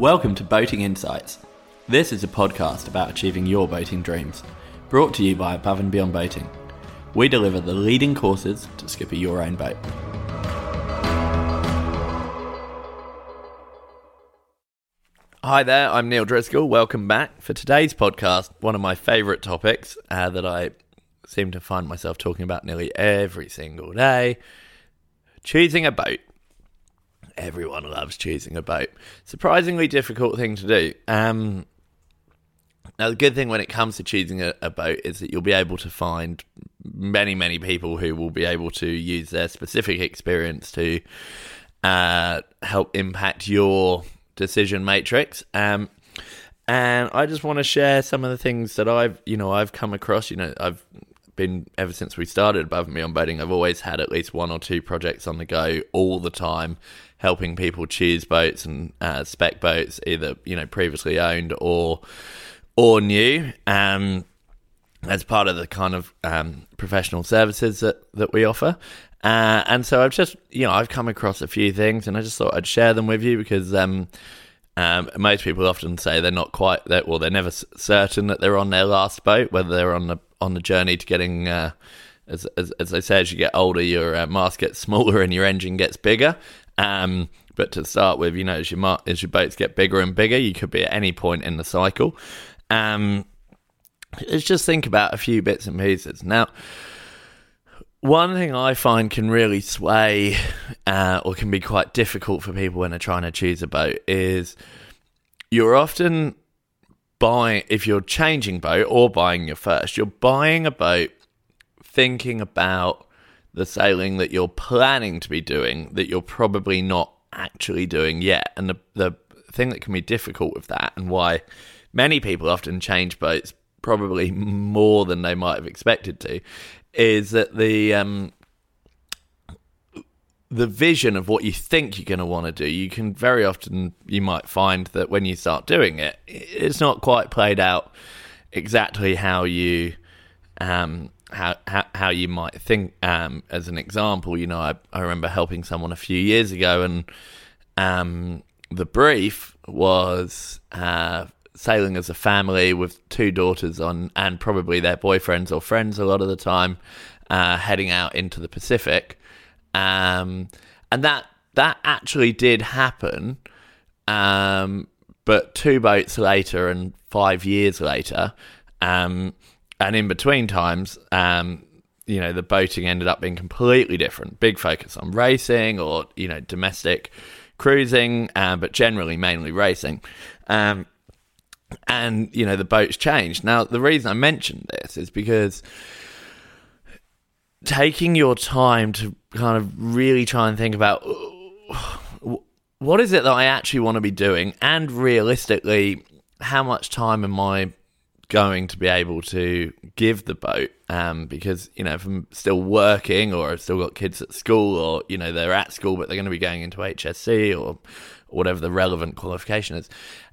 Welcome to Boating Insights. This is a podcast about achieving your boating dreams, brought to you by Above and Beyond Boating. We deliver the leading courses to skipper your own boat. Hi there, I'm Neil Driscoll. Welcome back. For today's podcast, one of my favourite topics uh, that I seem to find myself talking about nearly every single day choosing a boat. Everyone loves choosing a boat. Surprisingly difficult thing to do. Um, now, the good thing when it comes to choosing a, a, boat is that you'll be able to find many, many people who will be able to use their specific experience to uh, help impact your decision matrix. Um, and I just want to share some of the things that I've, you know, I've come across. You know, I've been ever since we started above and beyond boating. I've always had at least one or two projects on the go all the time, helping people choose boats and uh, spec boats, either you know previously owned or or new. Um, as part of the kind of um, professional services that, that we offer. Uh, and so I've just, you know, I've come across a few things and I just thought I'd share them with you because um, um, most people often say they're not quite that, well, they're never certain that they're on their last boat, whether they're on the on the journey to getting, uh, as, as, as they say, as you get older, your uh, mast gets smaller and your engine gets bigger. Um, but to start with, you know, as your as your boats get bigger and bigger, you could be at any point in the cycle. Um, let's just think about a few bits and pieces. Now, one thing I find can really sway uh, or can be quite difficult for people when they're trying to choose a boat is you're often buying, if you're changing boat or buying your first, you're buying a boat thinking about the sailing that you're planning to be doing that you're probably not actually doing yet. And the, the thing that can be difficult with that and why many people often change boats probably more than they might have expected to is that the um, the vision of what you think you're going to want to do you can very often you might find that when you start doing it it's not quite played out exactly how you um, how, how, how you might think. Um, as an example you know I, I remember helping someone a few years ago and um, the brief was uh, sailing as a family with two daughters on, and probably their boyfriends or friends a lot of the time, uh, heading out into the Pacific, um, and that that actually did happen. Um, but two boats later and five years later, um, and in between times, um, you know, the boating ended up being completely different. Big focus on racing or you know domestic cruising, uh, but generally mainly racing. Um, and you know the boat's changed. Now, the reason I mentioned this is because taking your time to kind of really try and think about what is it that I actually want to be doing, and realistically, how much time am I going to be able to give the boat? Um, because you know, if I'm still working or I've still got kids at school, or you know, they're at school but they're going to be going into HSC or whatever the relevant qualification is.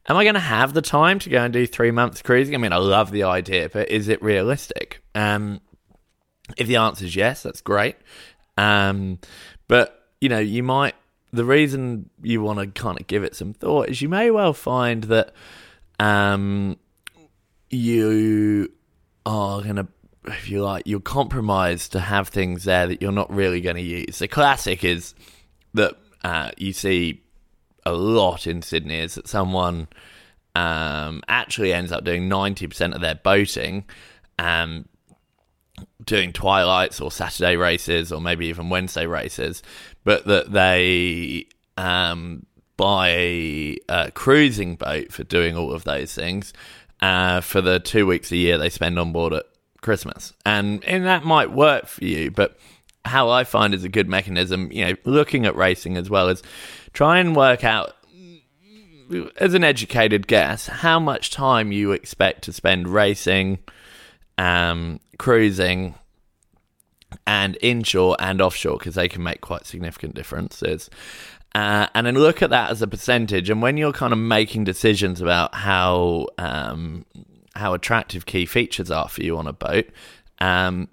Am I going to have the time to go and do three months cruising? I mean, I love the idea, but is it realistic? Um, if the answer is yes, that's great. Um, but you know, you might. The reason you want to kind of give it some thought is you may well find that um, you are to, if you like, you're compromised to have things there that you're not really going to use. The classic is that uh, you see a lot in Sydney is that someone um, actually ends up doing 90% of their boating, um, doing twilights or Saturday races or maybe even Wednesday races, but that they um, buy a cruising boat for doing all of those things uh, for the two weeks a year they spend on board at Christmas. And, and that might work for you, but how I find is a good mechanism, you know, looking at racing as well as try and work out as an educated guess how much time you expect to spend racing, um, cruising, and inshore and offshore because they can make quite significant differences. Uh, and then look at that as a percentage. And when you're kind of making decisions about how um, how attractive key features are for you on a boat, um,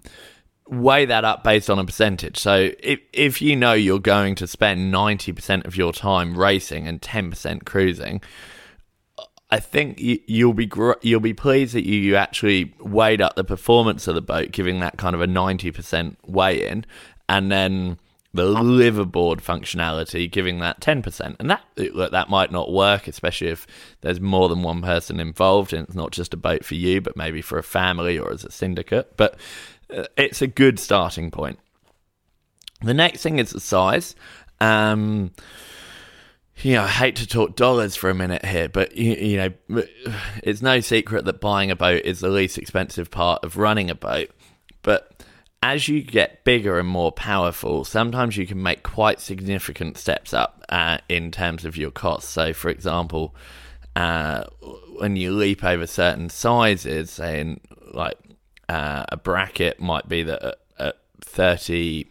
weigh that up based on a percentage. So if if you know you're going to spend 90% of your time racing and 10% cruising, I think you, you'll be you'll be pleased that you, you actually weighed up the performance of the boat, giving that kind of a ninety percent weigh in, and then the liveaboard functionality, giving that ten percent. And that that might not work, especially if there's more than one person involved, and it's not just a boat for you, but maybe for a family or as a syndicate. But uh, it's a good starting point. The next thing is the size. Um, you know, I hate to talk dollars for a minute here, but you, you, know, it's no secret that buying a boat is the least expensive part of running a boat. But as you get bigger and more powerful, sometimes you can make quite significant steps up uh, in terms of your costs. So, for example, uh, when you leap over certain sizes, saying like uh, a bracket might be that at, at 30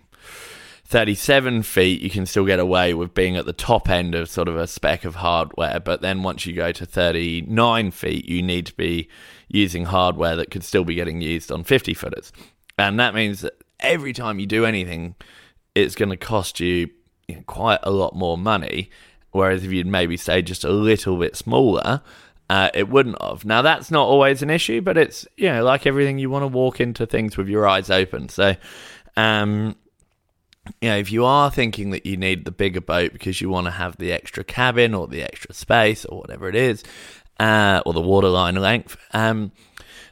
37 feet, you can still get away with being at the top end of sort of a spec of hardware. But then once you go to 39 feet, you need to be using hardware that could still be getting used on 50 footers. And that means that every time you do anything, it's going to cost you, quite a lot more money. Whereas if you'd maybe stay just a little bit smaller, uh, it wouldn't have. Now, that's not always an issue, but it's, you know, like everything, you want to walk into things with your eyes open. So, um, you know, if you are thinking that you need the bigger boat because you want to have the extra cabin or the extra space or whatever it is, uh, or the waterline length, um,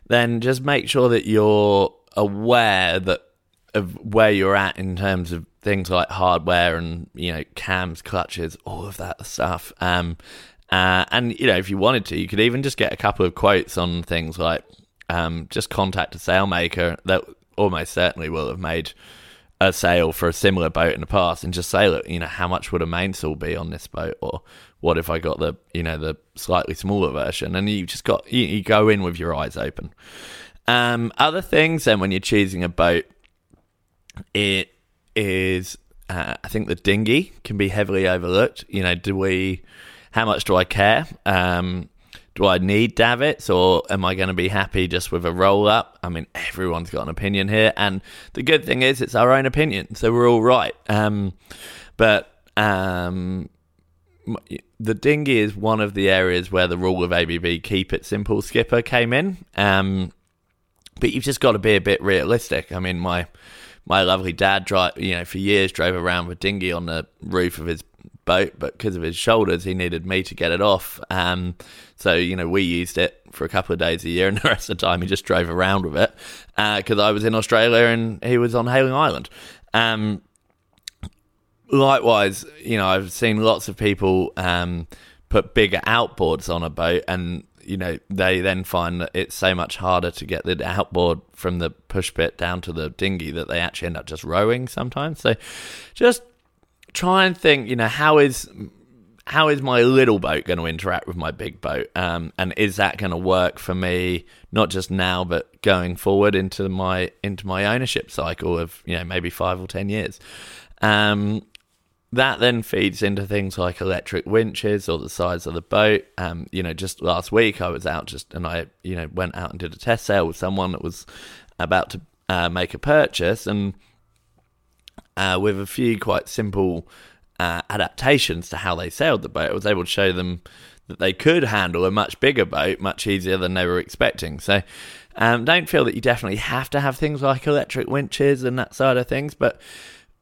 then just make sure that you're aware that of where you're at in terms of things like hardware and you know cams, clutches, all of that stuff. Um, uh, and you know, if you wanted to, you could even just get a couple of quotes on things like um, just contact a sailmaker that almost certainly will have made a sale for a similar boat in the past and just say, look, you know, how much would a mainsail be on this boat, or what if I got the, you know, the slightly smaller version? And you just got you, you go in with your eyes open. Um, other things, then, when you're choosing a boat, it is, uh, I think the dinghy can be heavily overlooked. You know, do we? How much do I care? Um, do I need davits or am I going to be happy just with a roll up? I mean, everyone's got an opinion here, and the good thing is it's our own opinion, so we're all right. Um, but um, the dinghy is one of the areas where the rule of ABB keep it simple skipper came in. Um, but you've just got to be a bit realistic. I mean, my my lovely dad, drive, you know, for years drove around with dinghy on the roof of his boat, but because of his shoulders, he needed me to get it off. Um, so, you know, we used it for a couple of days a year, and the rest of the time he just drove around with it because uh, I was in Australia and he was on Hayling Island. Um, likewise, you know, I've seen lots of people um, put bigger outboards on a boat, and you know, they then find that it's so much harder to get the outboard from the push pit down to the dinghy that they actually end up just rowing sometimes. So, just try and think, you know, how is how is my little boat going to interact with my big boat? Um, and is that going to work for me, not just now, but going forward into my into my ownership cycle of you know maybe five or ten years? Um, that then feeds into things like electric winches or the size of the boat. Um, you know, just last week I was out just and I you know went out and did a test sail with someone that was about to uh, make a purchase and uh, with a few quite simple uh, adaptations to how they sailed the boat. I was able to show them that they could handle a much bigger boat much easier than they were expecting. So um, don't feel that you definitely have to have things like electric winches and that side of things, but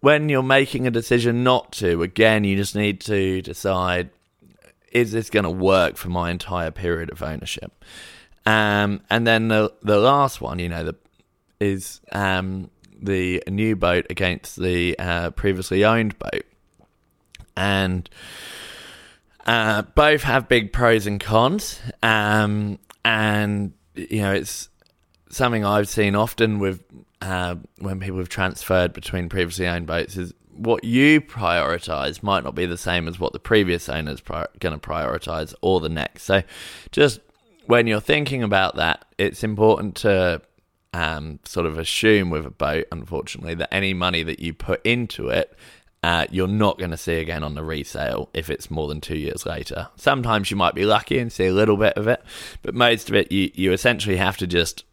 when you're making a decision not to, again, you just need to decide is this going to work for my entire period of ownership? Um, and then the the last one, you know, the, is um, the new boat against the uh, previously owned boat, and uh, both have big pros and cons. Um, and you know, it's something I've seen often with uh, when people have transferred between previously owned boats is what you prioritize might not be the same as what the previous owner is going to prioritize or the next. So, just when you're thinking about that, it's important to um, sort of assume with a boat, unfortunately, that any money that you put into it, uh, you're not going to see again on the resale if it's more than two years later. Sometimes you might be lucky and see a little bit of it, but most of it, you, you essentially have to just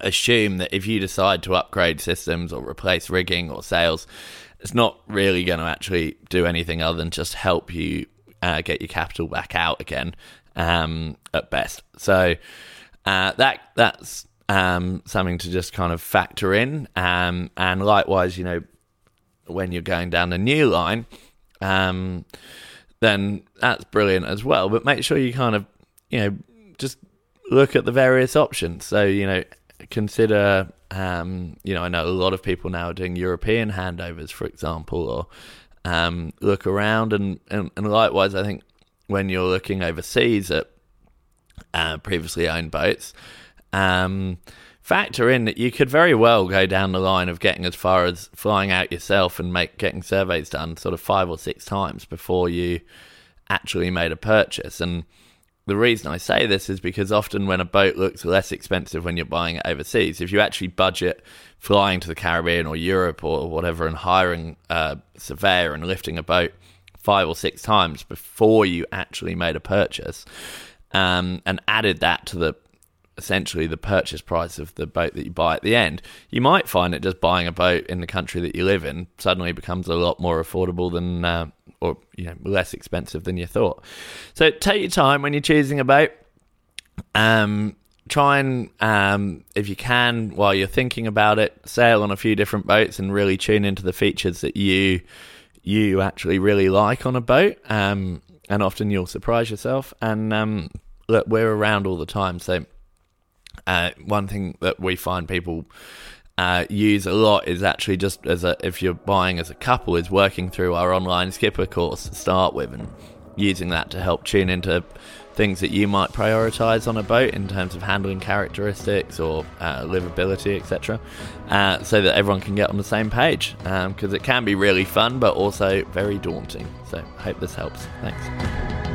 assume that if you decide to upgrade systems or replace rigging or sails, it's not really going to actually do anything other than just help you uh, get your capital back out again. um, at best. So uh, that that's um, something to just kind of factor in. Um, and likewise, you know, when you're going down a new line, um, then that's brilliant as well. But make sure you kind of, you know, just look at the various options. So, you know, consider, um, you know, I know a lot of people now are doing European handovers, for example, or um, look around. And, and, and likewise, I think when you're looking overseas at uh, previously owned boats, um, factor in that you could very well go down the line of getting as far as flying out yourself and make getting surveys done sort of five or six times before you actually made a purchase. And the reason I say this is because often when a boat looks less expensive when you're buying it overseas, if you actually budget flying to the Caribbean or Europe or whatever and hiring a surveyor and lifting a boat five or six times before you actually made a purchase, um, and added that to the essentially the purchase price of the boat that you buy at the end, you might find that just buying a boat in the country that you live in suddenly becomes a lot more affordable than, uh, or you know, less expensive than you thought. So take your time when you're choosing a boat. Um, try and, um, if you can, while you're thinking about it, sail on a few different boats and really tune into the features that you you actually really like on a boat. Um, and often you'll surprise yourself. And um, look, we're around all the time, so uh, one thing that we find people uh, use a lot is actually just as a if you're buying as a couple is working through our online skipper course to start with and using that to help tune into things that you might prioritize on a boat in terms of handling characteristics or uh, livability, etc., uh, so that everyone can get on the same page. Because um, it can be really fun, but also very daunting. So, hope this helps. Thanks.